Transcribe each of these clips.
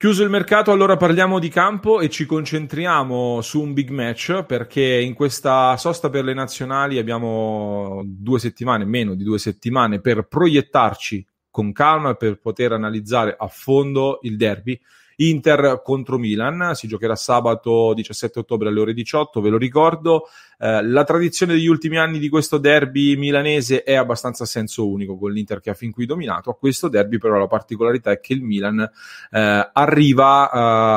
Chiuso il mercato, allora parliamo di campo e ci concentriamo su un big match perché in questa sosta per le nazionali abbiamo due settimane, meno di due settimane, per proiettarci con calma per poter analizzare a fondo il derby Inter contro Milan, si giocherà sabato 17 ottobre alle ore 18, ve lo ricordo. Eh, la tradizione degli ultimi anni di questo derby milanese è abbastanza a senso unico, con l'Inter che ha fin qui dominato. A questo derby però la particolarità è che il Milan eh, arriva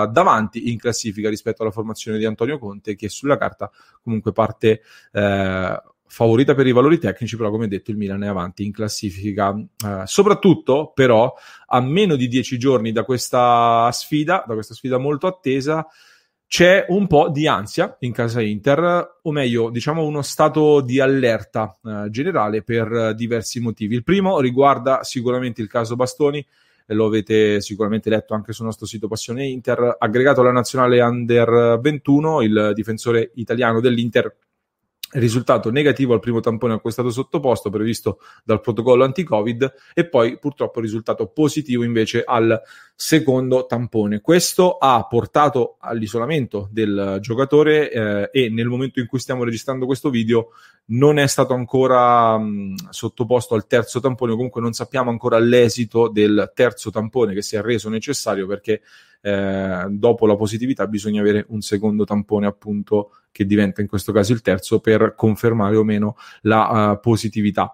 eh, davanti in classifica rispetto alla formazione di Antonio Conte, che sulla carta comunque parte eh, favorita per i valori tecnici, però come detto il Milan è avanti in classifica. Eh, soprattutto però a meno di dieci giorni da questa sfida, da questa sfida molto attesa, c'è un po' di ansia in casa Inter, o meglio, diciamo uno stato di allerta eh, generale per diversi motivi. Il primo riguarda sicuramente il caso Bastoni, lo avete sicuramente letto anche sul nostro sito Passione Inter, aggregato alla nazionale Under 21, il difensore italiano dell'Inter risultato negativo al primo tampone a cui è stato sottoposto, previsto dal protocollo anti-Covid, e poi purtroppo risultato positivo invece al secondo tampone. Questo ha portato all'isolamento del giocatore eh, e nel momento in cui stiamo registrando questo video non è stato ancora mh, sottoposto al terzo tampone, comunque non sappiamo ancora l'esito del terzo tampone che si è reso necessario perché eh, dopo la positività bisogna avere un secondo tampone appunto che diventa in questo caso il terzo per confermare o meno la uh, positività.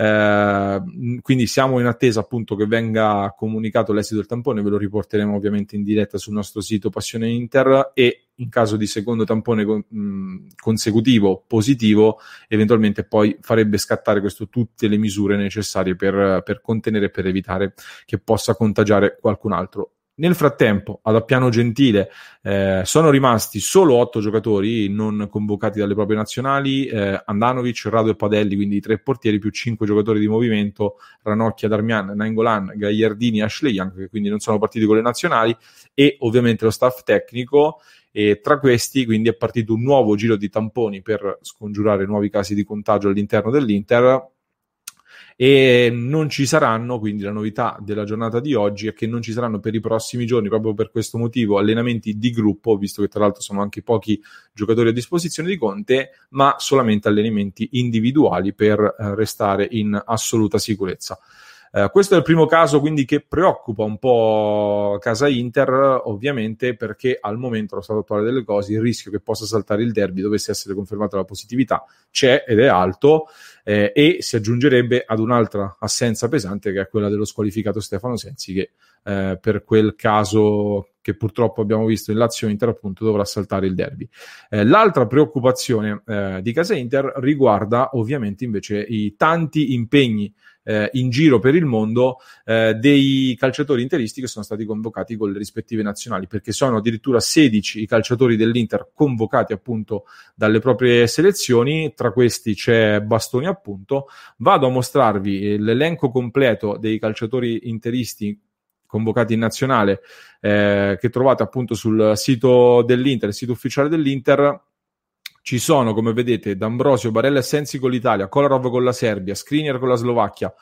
Eh, quindi siamo in attesa appunto che venga comunicato l'esito del tampone, ve lo riporteremo ovviamente in diretta sul nostro sito Passione Inter e in caso di secondo tampone con, mh, consecutivo positivo, eventualmente poi farebbe scattare questo tutte le misure necessarie per, per contenere e per evitare che possa contagiare qualcun altro. Nel frattempo, ad Appiano Gentile eh, sono rimasti solo otto giocatori non convocati dalle proprie nazionali, eh, Andanovic, Rado e Padelli, quindi tre portieri, più cinque giocatori di movimento, Ranocchia, Darmian, Nainggolan, Gagliardini, Ashley Young, che quindi non sono partiti con le nazionali, e ovviamente lo staff tecnico. E tra questi, quindi, è partito un nuovo giro di tamponi per scongiurare nuovi casi di contagio all'interno dell'Inter e non ci saranno, quindi la novità della giornata di oggi è che non ci saranno per i prossimi giorni, proprio per questo motivo, allenamenti di gruppo, visto che tra l'altro sono anche pochi giocatori a disposizione di Conte, ma solamente allenamenti individuali per eh, restare in assoluta sicurezza. Uh, questo è il primo caso quindi che preoccupa un po' casa Inter, ovviamente perché al momento, allo stato attuale delle cose, il rischio che possa saltare il derby dovesse essere confermata la positività c'è ed è alto eh, e si aggiungerebbe ad un'altra assenza pesante che è quella dello squalificato Stefano Sensi che eh, per quel caso che purtroppo abbiamo visto in Lazio Inter appunto dovrà saltare il derby. Eh, l'altra preoccupazione eh, di casa Inter riguarda ovviamente invece i tanti impegni eh, in giro per il mondo eh, dei calciatori interisti che sono stati convocati con le rispettive nazionali, perché sono addirittura 16 i calciatori dell'Inter convocati appunto dalle proprie selezioni, tra questi c'è Bastoni appunto. Vado a mostrarvi l'elenco completo dei calciatori interisti convocati in nazionale eh, che trovate appunto sul sito dell'Inter, il sito ufficiale dell'Inter. Ci sono, come vedete, D'Ambrosio, Barella e Sensi con l'Italia, Kolarov con la Serbia, Skriniar con la Slovacchia,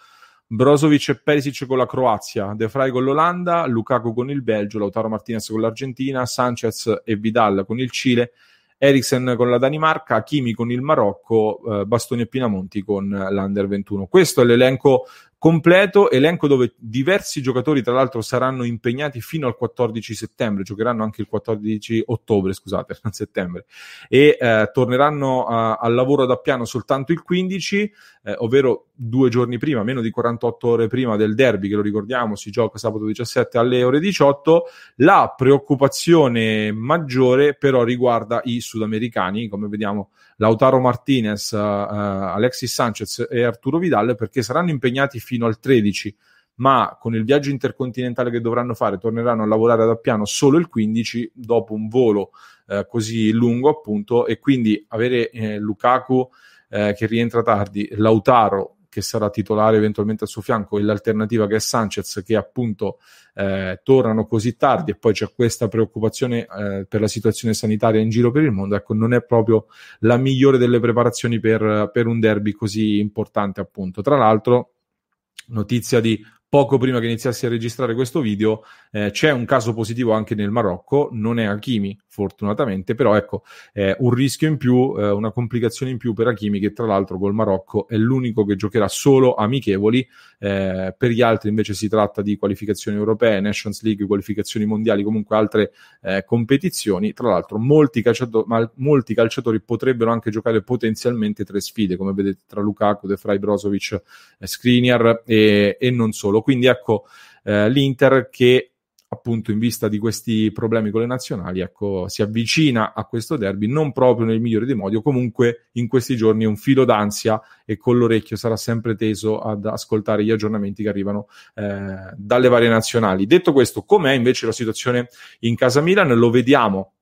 Brozovic e Perisic con la Croazia, De Vrij con l'Olanda, Lukaku con il Belgio, Lautaro Martinez con l'Argentina, Sanchez e Vidal con il Cile, Eriksen con la Danimarca, Hakimi con il Marocco, eh, Bastoni e Pinamonti con l'Under 21. Questo è l'elenco completo, elenco dove diversi giocatori tra l'altro saranno impegnati fino al 14 settembre, giocheranno anche il 14 ottobre, scusate, non settembre, e eh, torneranno a, al lavoro da piano soltanto il 15, eh, ovvero due giorni prima, meno di 48 ore prima del derby, che lo ricordiamo, si gioca sabato 17 alle ore 18. La preoccupazione maggiore però riguarda i sudamericani, come vediamo Lautaro Martinez, uh, Alexis Sanchez e Arturo Vidal, perché saranno impegnati fino al 13 ma con il viaggio intercontinentale che dovranno fare torneranno a lavorare da piano solo il 15 dopo un volo eh, così lungo appunto e quindi avere eh, Lukaku eh, che rientra tardi, Lautaro che sarà titolare eventualmente al suo fianco e l'alternativa che è Sanchez che appunto eh, tornano così tardi e poi c'è questa preoccupazione eh, per la situazione sanitaria in giro per il mondo, ecco non è proprio la migliore delle preparazioni per, per un derby così importante appunto. Tra l'altro notizia di poco prima che iniziassi a registrare questo video, eh, c'è un caso positivo anche nel Marocco, non è Hakimi fortunatamente, però ecco, eh, un rischio in più, eh, una complicazione in più per Hakimi che tra l'altro col Marocco è l'unico che giocherà solo amichevoli, eh, per gli altri invece si tratta di qualificazioni europee, Nations League, qualificazioni mondiali, comunque altre eh, competizioni, tra l'altro molti, calciato- ma- molti calciatori potrebbero anche giocare potenzialmente tre sfide, come vedete tra Lukaku, De Frey, Brozovic, eh, Skriniar e, e non solo solo. Quindi ecco eh, l'Inter che appunto in vista di questi problemi con le nazionali, ecco, si avvicina a questo derby non proprio nel migliore dei modi, o comunque in questi giorni un filo d'ansia e con l'orecchio sarà sempre teso ad ascoltare gli aggiornamenti che arrivano eh, dalle varie nazionali. Detto questo, com'è invece la situazione in casa Milan? Lo vediamo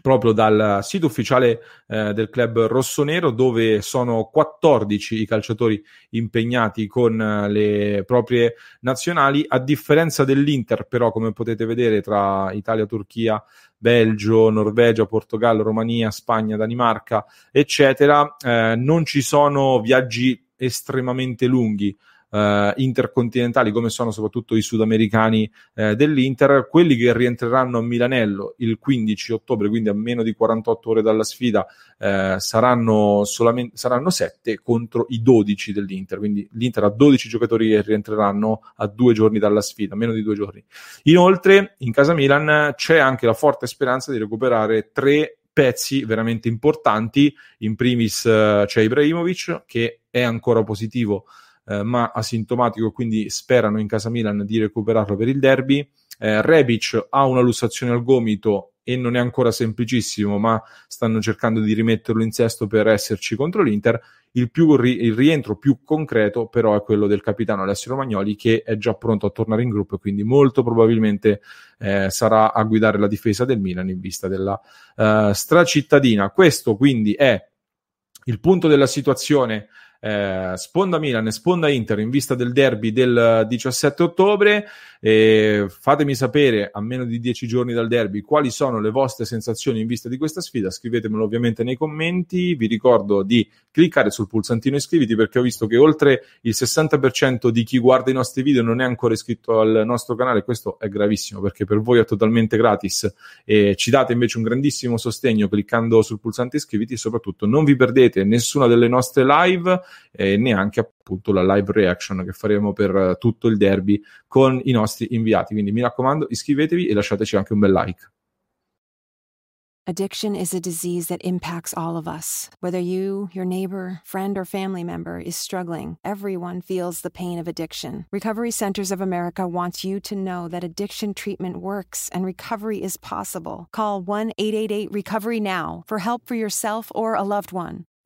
proprio dal sito ufficiale eh, del club rossonero dove sono 14 i calciatori impegnati con eh, le proprie nazionali. A differenza dell'Inter però come potete vedere tra Italia, Turchia, Belgio, Norvegia, Portogallo, Romania, Spagna, Danimarca eccetera eh, non ci sono viaggi estremamente lunghi eh, intercontinentali come sono soprattutto i sudamericani eh, dell'Inter, quelli che rientreranno a Milanello il 15 ottobre, quindi a meno di 48 ore dalla sfida, eh, saranno, solamente, saranno 7 contro i 12 dell'Inter, quindi l'Inter ha 12 giocatori che rientreranno a due giorni dalla sfida, meno di due giorni. Inoltre in casa Milan c'è anche la forte speranza di recuperare tre pezzi veramente importanti, in primis uh, c'è Ibrahimovic che è ancora positivo eh, ma asintomatico, quindi sperano in casa Milan di recuperarlo per il derby. Eh, Rebic ha una lussazione al gomito e non è ancora semplicissimo, ma stanno cercando di rimetterlo in sesto per esserci contro l'Inter. Il, più, il rientro più concreto, però, è quello del capitano Alessio Romagnoli, che è già pronto a tornare in gruppo e quindi molto probabilmente eh, sarà a guidare la difesa del Milan in vista della uh, stracittadina. Questo quindi è il punto della situazione eh, sponda Milan e sponda Inter in vista del derby del 17 ottobre. E fatemi sapere a meno di 10 giorni dal derby quali sono le vostre sensazioni in vista di questa sfida. Scrivetemelo ovviamente nei commenti. Vi ricordo di cliccare sul pulsantino iscriviti perché ho visto che oltre il 60% di chi guarda i nostri video non è ancora iscritto al nostro canale. Questo è gravissimo perché per voi è totalmente gratis e ci date invece un grandissimo sostegno cliccando sul pulsante iscriviti soprattutto non vi perdete nessuna delle nostre live e neanche appunto la live reaction che faremo per eh, tutto il derby con i nostri inviati. Quindi mi raccomando, iscrivetevi e lasciateci anche un bel like. Addiction is a disease that impacts all of us. Whether you, your neighbor, friend, or family member is struggling, everyone feels the pain of addiction. Recovery Centers of America wants you to know that addiction treatment works and recovery is possible. Call 1 888 Recovery Now for help for yourself or a loved one.